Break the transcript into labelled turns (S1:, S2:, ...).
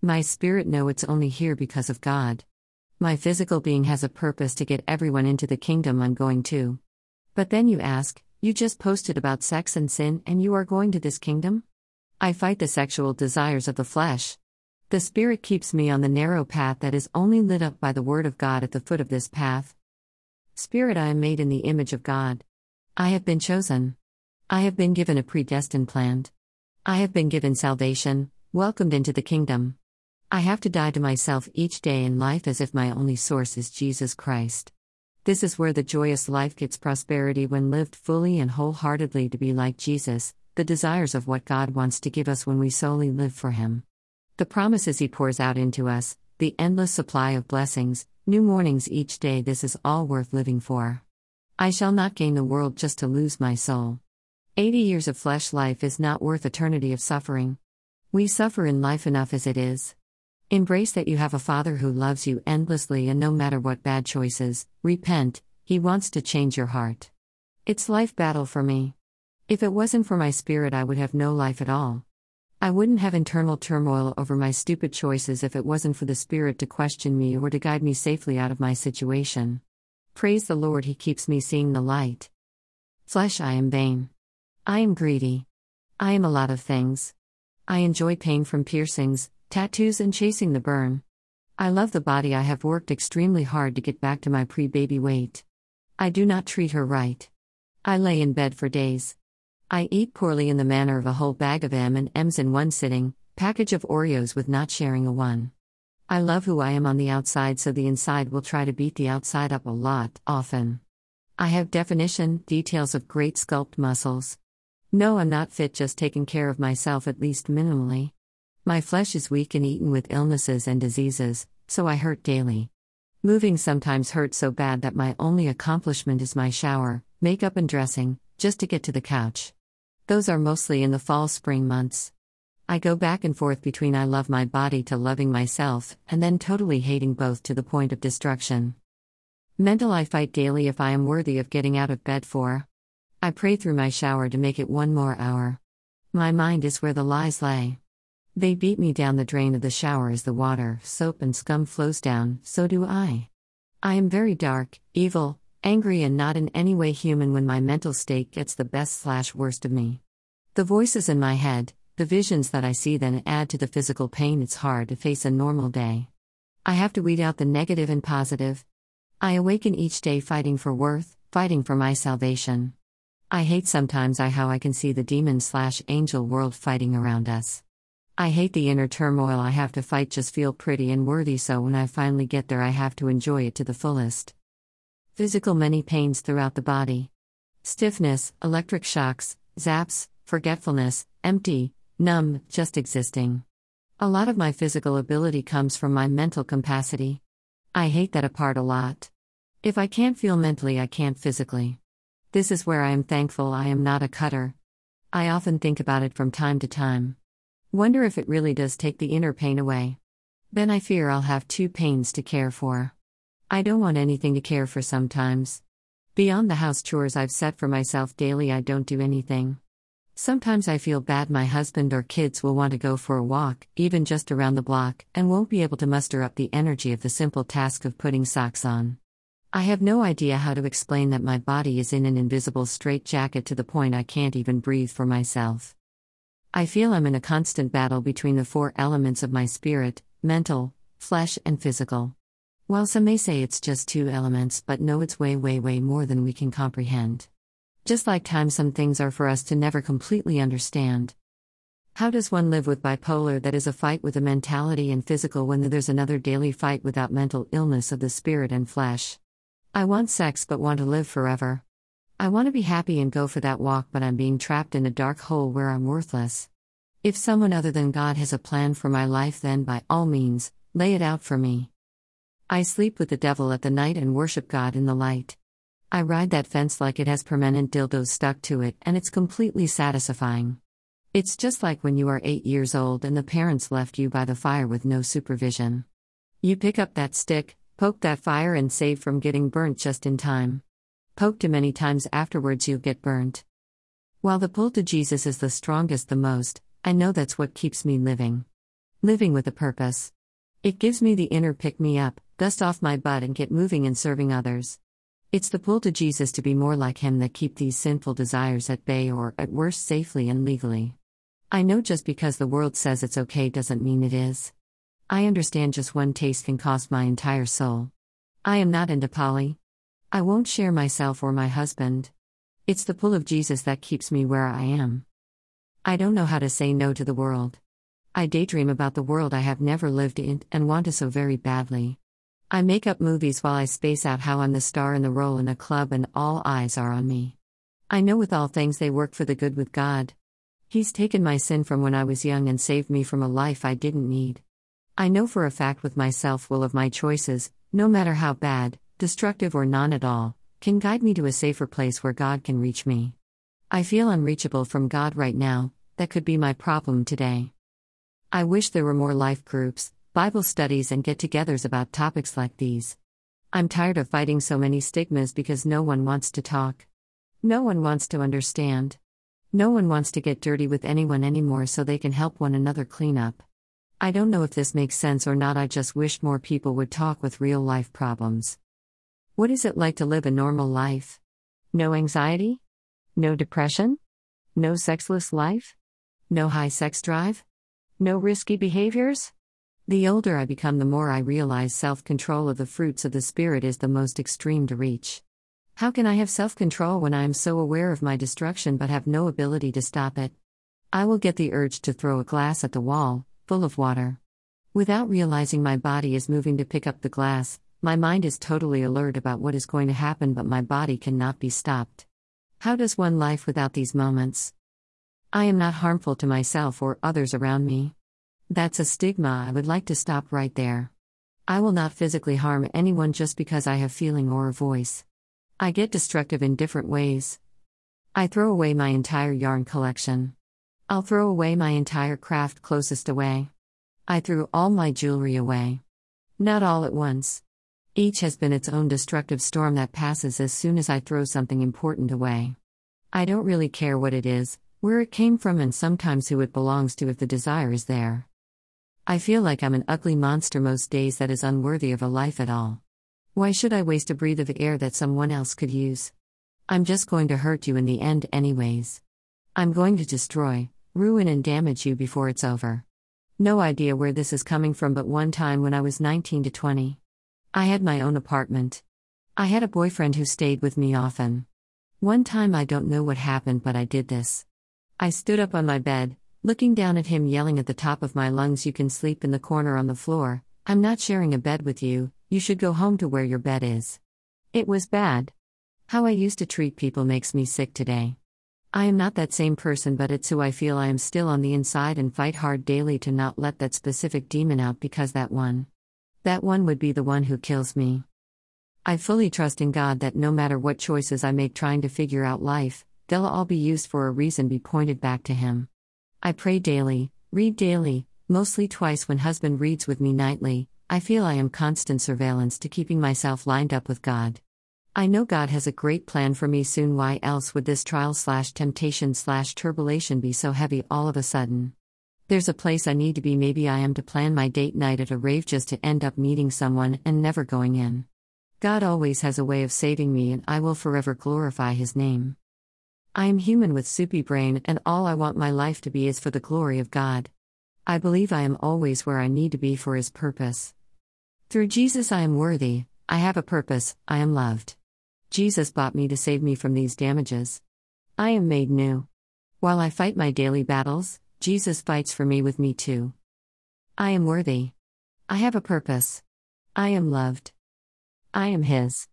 S1: My spirit know it's only here because of God. My physical being has a purpose to get everyone into the kingdom I'm going to. But then you ask, you just posted about sex and sin and you are going to this kingdom? I fight the sexual desires of the flesh. The Spirit keeps me on the narrow path that is only lit up by the Word of God at the foot of this path. Spirit, I am made in the image of God. I have been chosen. I have been given a predestined plan. I have been given salvation, welcomed into the kingdom. I have to die to myself each day in life as if my only source is Jesus Christ. This is where the joyous life gets prosperity when lived fully and wholeheartedly to be like Jesus, the desires of what God wants to give us when we solely live for Him. The promises He pours out into us, the endless supply of blessings, new mornings each day, this is all worth living for. I shall not gain the world just to lose my soul. 80 years of flesh life is not worth eternity of suffering. We suffer in life enough as it is. Embrace that you have a Father who loves you endlessly, and no matter what bad choices, repent, He wants to change your heart. It's life battle for me. If it wasn't for my spirit, I would have no life at all. I wouldn't have internal turmoil over my stupid choices if it wasn't for the Spirit to question me or to guide me safely out of my situation. Praise the Lord, He keeps me seeing the light. Flesh, I am vain. I am greedy. I am a lot of things. I enjoy pain from piercings, tattoos, and chasing the burn. I love the body I have worked extremely hard to get back to my pre baby weight. I do not treat her right. I lay in bed for days. I eat poorly in the manner of a whole bag of M&Ms in one sitting, package of Oreos with not sharing a one. I love who I am on the outside so the inside will try to beat the outside up a lot, often. I have definition, details of great sculpt muscles. No, I'm not fit just taking care of myself at least minimally. My flesh is weak and eaten with illnesses and diseases, so I hurt daily. Moving sometimes hurts so bad that my only accomplishment is my shower, makeup, and dressing, just to get to the couch. Those are mostly in the fall spring months. I go back and forth between I love my body to loving myself, and then totally hating both to the point of destruction. Mental I fight daily if I am worthy of getting out of bed for. I pray through my shower to make it one more hour. My mind is where the lies lay. They beat me down the drain of the shower as the water, soap, and scum flows down, so do I. I am very dark, evil, angry and not in any way human when my mental state gets the best slash worst of me. The voices in my head, the visions that I see then add to the physical pain it's hard to face a normal day. I have to weed out the negative and positive. I awaken each day fighting for worth, fighting for my salvation. I hate sometimes I how I can see the demon slash angel world fighting around us. I hate the inner turmoil I have to fight just feel pretty and worthy so when I finally get there I have to enjoy it to the fullest. Physical many pains throughout the body. Stiffness, electric shocks, zaps, forgetfulness, empty, numb, just existing. A lot of my physical ability comes from my mental capacity. I hate that apart a lot. If I can't feel mentally, I can't physically. This is where I am thankful I am not a cutter. I often think about it from time to time. Wonder if it really does take the inner pain away. Then I fear I'll have two pains to care for. I don't want anything to care for sometimes. Beyond the house chores I've set for myself daily, I don't do anything. Sometimes I feel bad my husband or kids will want to go for a walk, even just around the block, and won't be able to muster up the energy of the simple task of putting socks on. I have no idea how to explain that my body is in an invisible straitjacket to the point I can't even breathe for myself. I feel I'm in a constant battle between the four elements of my spirit mental, flesh, and physical. While some may say it's just two elements, but no, it's way, way, way more than we can comprehend. Just like time, some things are for us to never completely understand. How does one live with bipolar that is a fight with the mentality and physical when there's another daily fight without mental illness of the spirit and flesh? I want sex but want to live forever. I want to be happy and go for that walk, but I'm being trapped in a dark hole where I'm worthless. If someone other than God has a plan for my life, then by all means, lay it out for me. I sleep with the devil at the night and worship God in the light. I ride that fence like it has permanent dildos stuck to it, and it's completely satisfying. It's just like when you are eight years old and the parents left you by the fire with no supervision. You pick up that stick, poke that fire, and save from getting burnt just in time. Poke too many times afterwards, you'll get burnt. While the pull to Jesus is the strongest, the most, I know that's what keeps me living. Living with a purpose. It gives me the inner pick me up, dust off my butt, and get moving and serving others. It's the pull to Jesus to be more like Him that keep these sinful desires at bay or, at worst, safely and legally. I know just because the world says it's okay doesn't mean it is. I understand just one taste can cost my entire soul. I am not into poly. I won't share myself or my husband. It's the pull of Jesus that keeps me where I am. I don't know how to say no to the world. I daydream about the world I have never lived in and want to so very badly. I make up movies while I space out how I'm the star in the role in a club and all eyes are on me. I know with all things they work for the good with God. He's taken my sin from when I was young and saved me from a life I didn't need. I know for a fact with myself will of my choices, no matter how bad, destructive, or none at all, can guide me to a safer place where God can reach me. I feel unreachable from God right now, that could be my problem today. I wish there were more life groups, Bible studies, and get togethers about topics like these. I'm tired of fighting so many stigmas because no one wants to talk. No one wants to understand. No one wants to get dirty with anyone anymore so they can help one another clean up. I don't know if this makes sense or not, I just wish more people would talk with real life problems. What is it like to live a normal life? No anxiety? No depression? No sexless life? No high sex drive? No risky behaviors? The older I become, the more I realize self control of the fruits of the Spirit is the most extreme to reach. How can I have self control when I am so aware of my destruction but have no ability to stop it? I will get the urge to throw a glass at the wall, full of water. Without realizing my body is moving to pick up the glass, my mind is totally alert about what is going to happen, but my body cannot be stopped. How does one life without these moments? I am not harmful to myself or others around me. That's a stigma I would like to stop right there. I will not physically harm anyone just because I have feeling or a voice. I get destructive in different ways. I throw away my entire yarn collection. I'll throw away my entire craft closest away. I threw all my jewelry away. Not all at once. Each has been its own destructive storm that passes as soon as I throw something important away. I don't really care what it is, where it came from, and sometimes who it belongs to if the desire is there. I feel like I'm an ugly monster most days that is unworthy of a life at all. Why should I waste a breath of air that someone else could use? I'm just going to hurt you in the end, anyways. I'm going to destroy, ruin, and damage you before it's over. No idea where this is coming from, but one time when I was 19 to 20, I had my own apartment. I had a boyfriend who stayed with me often. One time, I don't know what happened, but I did this. I stood up on my bed, looking down at him, yelling at the top of my lungs, You can sleep in the corner on the floor. I'm not sharing a bed with you, you should go home to where your bed is. It was bad. How I used to treat people makes me sick today. I am not that same person, but it's who I feel I am still on the inside and fight hard daily to not let that specific demon out because that one. That one would be the one who kills me. I fully trust in God that no matter what choices I make trying to figure out life, they'll all be used for a reason, be pointed back to Him. I pray daily, read daily, mostly twice when husband reads with me nightly, I feel I am constant surveillance to keeping myself lined up with God. I know God has a great plan for me soon. Why else would this trial slash temptation slash turbulation be so heavy all of a sudden? There's a place I need to be. Maybe I am to plan my date night at a rave just to end up meeting someone and never going in. God always has a way of saving me, and I will forever glorify His name. I am human with soupy brain, and all I want my life to be is for the glory of God. I believe I am always where I need to be for His purpose. Through Jesus, I am worthy, I have a purpose, I am loved. Jesus bought me to save me from these damages. I am made new. While I fight my daily battles, Jesus fights for me with me too. I am worthy. I have a purpose. I am loved. I am His.